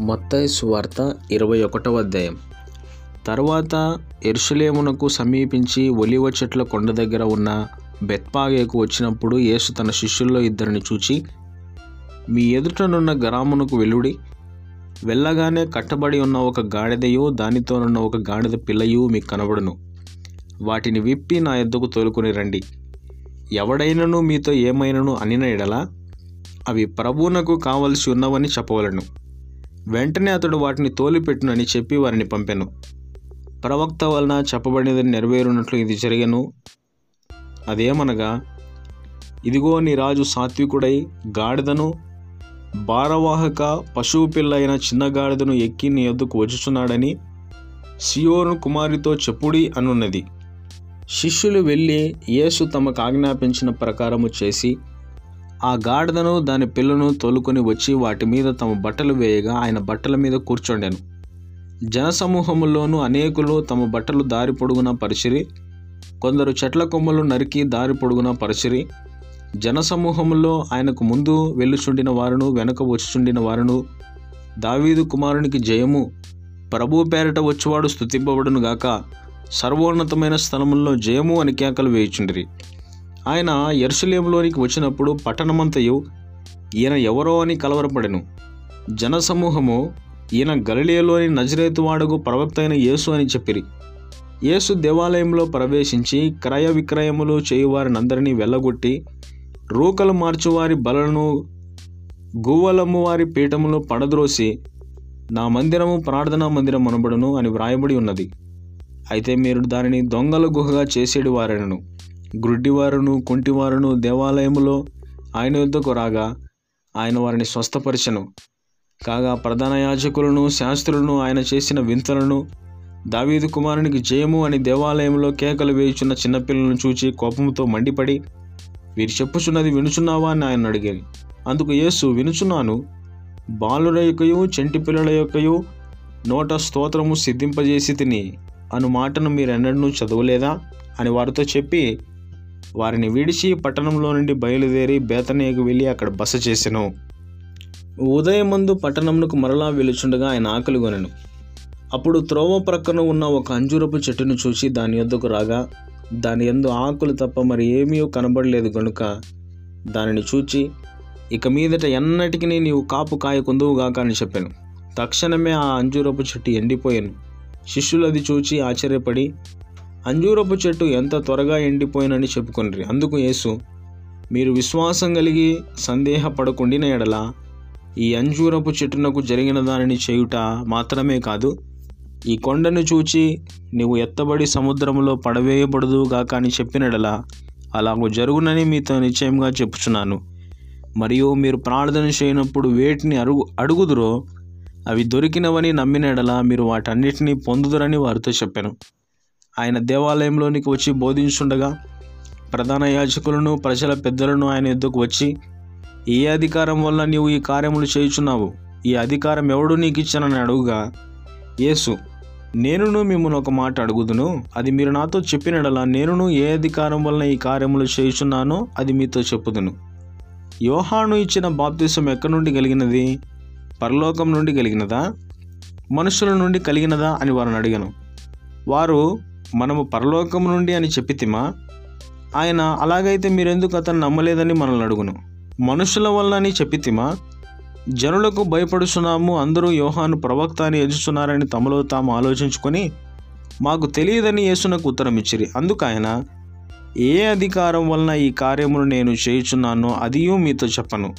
మత్తయి సువార్త ఇరవై ఒకటవ అధ్యాయం. తరువాత ఎరుషలేమునకు సమీపించి ఒలివ చెట్ల కొండ దగ్గర ఉన్న బెత్పాగేకు వచ్చినప్పుడు యేసు తన శిష్యుల్లో ఇద్దరిని చూచి మీ ఎదుటనున్న గ్రామునకు వెలుడి వెళ్ళగానే కట్టబడి ఉన్న ఒక గాడిదయు దానితోనున్న ఒక గాడిద పిల్లయు మీకు కనబడును. వాటిని విప్పి నా ఎద్దుకు తోలుకుని రండి. ఎవడైనను మీతో ఏమైనను అనిన ఎడల అవి ప్రభువునకు కావలసి ఉన్నవని చెప్పవలను. వెంటనే అతడు వాటిని తోలిపెట్టునని చెప్పి వారిని పంపెను. ప్రవక్త వలన చెప్పబడినది నెరవేరునట్లు ఇది జరిగను. అదేమనగా ఇదిగో నీ రాజు సాత్వికుడై గాడిదను భారవాహక పశువు పిల్ల అయిన చిన్న గాడిదను ఎక్కి నీ ఎద్దుకు వచ్చుచున్నాడని సియోను కుమారితో చెప్పుడి అనున్నది. శిష్యులు వెళ్ళి యేసు తమకు ఆజ్ఞాపించిన ప్రకారము చేసి ఆ గాడిదను దాని పిల్లను తోలుకొని వచ్చి వాటి మీద తమ బట్టలు వేయగా ఆయన బట్టల మీద కూర్చోండెను. జనసమూహములోనూ అనేకులు తమ బట్టలు దారి పొడుగున పరిచిరి కొందరు చెట్ల కొమ్మలు నరికి దారి పొడుగున పరిచిరి. జనసమూహములో ఆయనకు ముందు వెళ్ళుచుండిన వారును వెనక వచ్చుచుండిన వారును దావీదు కుమారునికి జయము ప్రభు పేరట వచ్చివాడు స్థుతింపబడును గాక సర్వోన్నతమైన స్థలముల్లో జయము అని కేకలు వేయుచుండిరి. ఆయన ఎరుసలేములోనికి వచ్చినప్పుడు పట్టణమంతయు ఈయన ఎవరో అని కలవరపడెను. జనసమూహము ఈయన గలిలియలోని నజరేతు ప్రవక్త అయిన యేసు అని చెప్పిరి. యేసు దేవాలయంలో ప్రవేశించి క్రయ విక్రయములు చేయువారినందరినీ వెళ్ళగొట్టి రూకలు మార్చువారి బలను గువ్వలమ్ము వారి పీఠములు పడద్రోసి నా మందిరము ప్రార్థనా మందిరం అనబడును అని వ్రాయబడి ఉన్నది. అయితే మీరు దానిని దొంగల గుహగా చేసేడు వారెనను. గ్రుడ్డివారును కుంటివారును దేవాలయములో ఆయన యుద్ధకు రాగా ఆయన వారిని స్వస్థపరిచెను. కాగా ప్రధాన యాజకులను శాస్త్రులను ఆయన చేసిన వింతలను దావీదు కుమారునికి జయము అని దేవాలయంలో కేకలు వేయుచున్న చిన్నపిల్లలను చూచి కోపంతో మండిపడి వీరు చెప్పుచున్నది వినుచున్నావా? అని ఆయన అడిగారు అందుకు యేసు వినుచున్నాను. బాలుల యొక్కయు చెంటి పిల్లల యొక్కయు నోట స్తోత్రము సిద్ధింపజేసి తిని అను మాటను మీరెన్నడూ చదవలేదా? అని వారితో చెప్పి వారిని విడిచి పట్టణంలో నుండి బయలుదేరి బేతనేకు వెళ్ళి అక్కడ బస చేసెను. ఉదయం ముందు పట్టణంకు మరలా వెలుచుండగా ఆయన ఆకలి కొనెను. అప్పుడు త్రోవ ప్రక్కన ఉన్న ఒక అంజూరపు చెట్టును చూసి దాని యొద్దకు రాగా దాని ఎందు ఆకులు తప్ప మరి ఏమీ కనబడలేదు గనుక దానిని చూచి ఇక మీదట ఎన్నటికి నీవు కాపు కాయకుందువుగాక అని చెప్పాను. తక్షణమే ఆ అంజూరపు చెట్టు ఎండిపోయాను. శిష్యులది చూచి ఆశ్చర్యపడి అంజూరపు చెట్టు ఎంత త్వరగా ఎండిపోయినని చెప్పుకొనిరి. అందుకు యేసు మీరు విశ్వాసం కలిగి సందేహపడకుండిన ఎడల ఈ అంజూరపు చెట్టునకు జరిగిన దానిని చేయుట మాత్రమే కాదు ఈ కొండను చూచి నీవు ఎత్తబడి సముద్రంలో పడవేయబడదు గాక అని చెప్పినడలా అలాగూ జరుగునని మీతో నిశ్చయంగా చెప్పుచున్నాను. మరియు మీరు ప్రార్థన చేయనప్పుడు వేటిని అడుగు అడుగుదురో అవి దొరికినవని నమ్మినడలా మీరు వాటన్నిటినీ పొందుదురని వారితో చెప్పాను. ఆయన దేవాలయంలోనికి వచ్చి బోధించుండగా ప్రధాన యాజకులను ప్రజల పెద్దలను ఆయన ఎద్దుకు వచ్చి ఏ అధికారం వల్ల నీవు ఈ కార్యములు చేయుచున్నావు? ఈ అధికారం ఎవడు నీకు ఇచ్చానని అడుగుగా యేసు నేనును మిమ్మల్ని ఒక మాట అడుగుదును? అది మీరు నాతో చెప్పినడలా నేనును ఏ అధికారం వలన ఈ కార్యములు చేయుచున్నానో అది మీతో చెప్పుదును. యోహాను ఇచ్చిన బాప్తిసం ఎక్కడి నుండి కలిగినది? పరలోకం నుండి కలిగినదా? మనుషుల నుండి కలిగినదా? అని వారిని అడిగాను. వారు మనము పరలోకం నుండి అని చెప్పితిమా? ఆయన అలాగైతే మీరెందుకు అతను నమ్మలేదని మనల్ని అడుగును. మనుషుల వల్ల అని చెప్పితిమా? జనులకు భయపడుచున్నాము అందరూ యోహాను ప్రవక్త అని ఎదుచున్నారని తమలో తాము ఆలోచించుకొని మాకు తెలియదని యేసునకు ఉత్తరం ఇచ్చిరి అందుకు ఏ అధికారం వలన ఈ కార్యమును నేను చేయుచున్నానో అదియూ మీతో చెప్పను.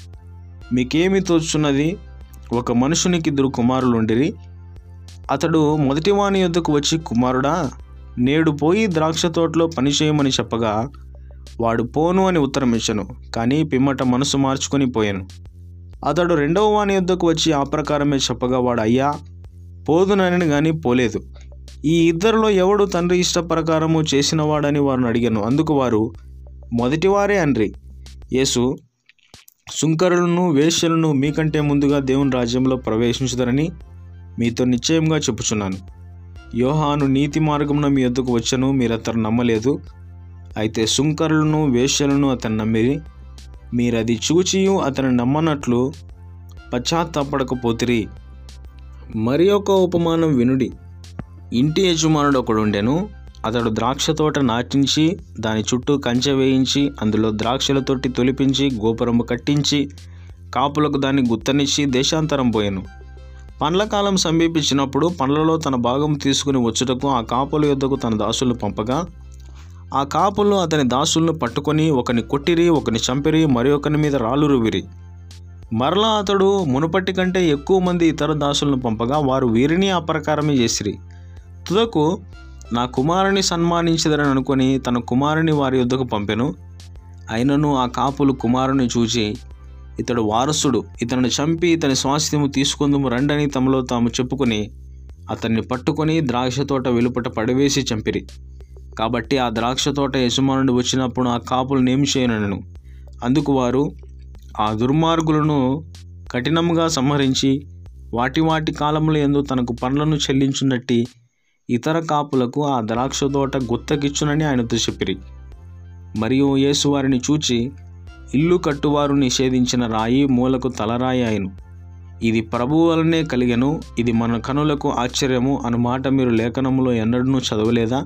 మీకేమి తోచున్నది ఒక మనుషునికి ఇద్దరు కుమారులుండిరి. అతడు మొదటివాని యొద్దకు వచ్చి కుమారుడా నేడు పోయి ద్రాక్ష తోటలో పని చేయమని చెప్పగా వాడు పోను అని ఉత్తరం ఇచ్చను కానీ పిమ్మట మనసు మార్చుకొని పోయాను. అతడు రెండవ వాని యుద్ధకు వచ్చి ఆ ప్రకారమే చెప్పగా వాడు అయ్యా పోదునని కానీ పోలేదు. ఈ ఇద్దరిలో ఎవడు తండ్రి ఇష్ట ప్రకారము చేసినవాడని వారిని అడిగాను. అందుకు వారు మొదటివారే అండ్రి యేసు సుంకరులను వేశ్యలను మీకంటే ముందుగా దేవుని రాజ్యంలో ప్రవేశించుదరని మీతో నిశ్చయంగా చెప్పుచున్నాను. యోహాను నీతి మార్గమున మీ యొద్దకు వచ్చను మీరు అతను నమ్మలేదు. అయితే సుంకరులను వేశ్యలను అతను నమ్మిరి. మీరు అది చూచియు అతను నమ్మనట్లు పశ్చాత్తాపడకపోతిరి. మరి ఒక ఉపమానం వినుడి. ఇంటి యజమానుడు ఒకడుండెను అతడు ద్రాక్ష తోట నాటించి దాని చుట్టూ కంచె వేయించి అందులో ద్రాక్షల తొట్టి తొలిపించి గోపురము కట్టించి కాపులకు దాన్ని గుత్తనిచ్చి దేశాంతరం పోయాను. పండ్ల కాలం సమీపించినప్పుడు పండ్లలో తన భాగం తీసుకుని వచ్చుటకు ఆ కాపుల యొద్దకు తన దాసులు పంపగా ఆ కాపులు అతని దాసులను పట్టుకొని ఒకని కొట్టిరి ఒకని చంపిరి మరి ఒకని మీద రాళ్ళు రువిరి. మరలా అతడు మునుపటి కంటే ఎక్కువ మంది ఇతర దాసులను పంపగా వారు వీరిని అప్రకారమే చేసిరి. తుదకు నా కుమారుని సన్మానించదని అనుకొని తన కుమారుని వారి యొద్దకు పంపెను. అయినను ఆ కాపులు కుమారుని చూచి ఇతడు వారసుడు. ఇతను చంపి ఇతని స్వాస్థ్యము తీసుకుందుము రండని తమలో తాము చెప్పుకొని అతన్ని పట్టుకొని ద్రాక్ష తోట వెలుపట పడవేసి చంపిరి. కాబట్టి ఆ ద్రాక్ష తోట యజమానుడు వచ్చినప్పుడు ఆ కాపులను ఏమి చేయనను అందుకు వారు ఆ దుర్మార్గులను కఠినంగా సంహరించి వాటి వాటి కాలముల ఎందు తనకు పనులను చెల్లించున్నట్టి ఇతర కాపులకు ఆ ద్రాక్ష తోట గుత్తకిచ్చునని ఆయనతో చెప్పిరి. మరియు యేసు వారిని చూచి ఇల్లు కట్టువారు నిషేధించిన రాయి మూలకు తలరాయి అయిను. ఇది ప్రభువు వలనే కలిగెను ఇది మన కనులకు ఆశ్చర్యము అను మాట మీరు లేఖనములో ఎన్నడూ చదవలేదా?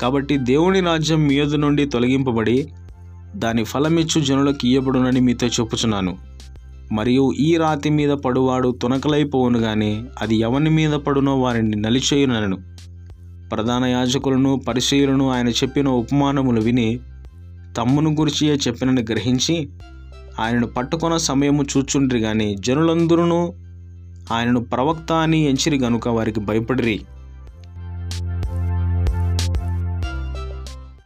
కాబట్టి దేవుని రాజ్యం మీ యొద్ నుండి తొలగింపబడి దాని ఫలమిచ్చు జనులకు ఇయ్యబడునని మీతో చెప్పుచున్నాను. మరియు ఈ రాతి మీద పడువాడు తునకలైపోవును గాని అది ఎవని మీద పడునో వారిని నలిచేయునను ప్రధాన యాజకులను పరిశీలను ఆయన చెప్పిన ఉపమానములు విని తమ్మును గురిచియే చెప్పినని గ్రహించి ఆయనను పట్టుకొన సమయము చూచుండ్రి గాని జనులందరూ ఆయనను ప్రవక్త అని ఎంచిరి గనుక వారికి భయపడిరి.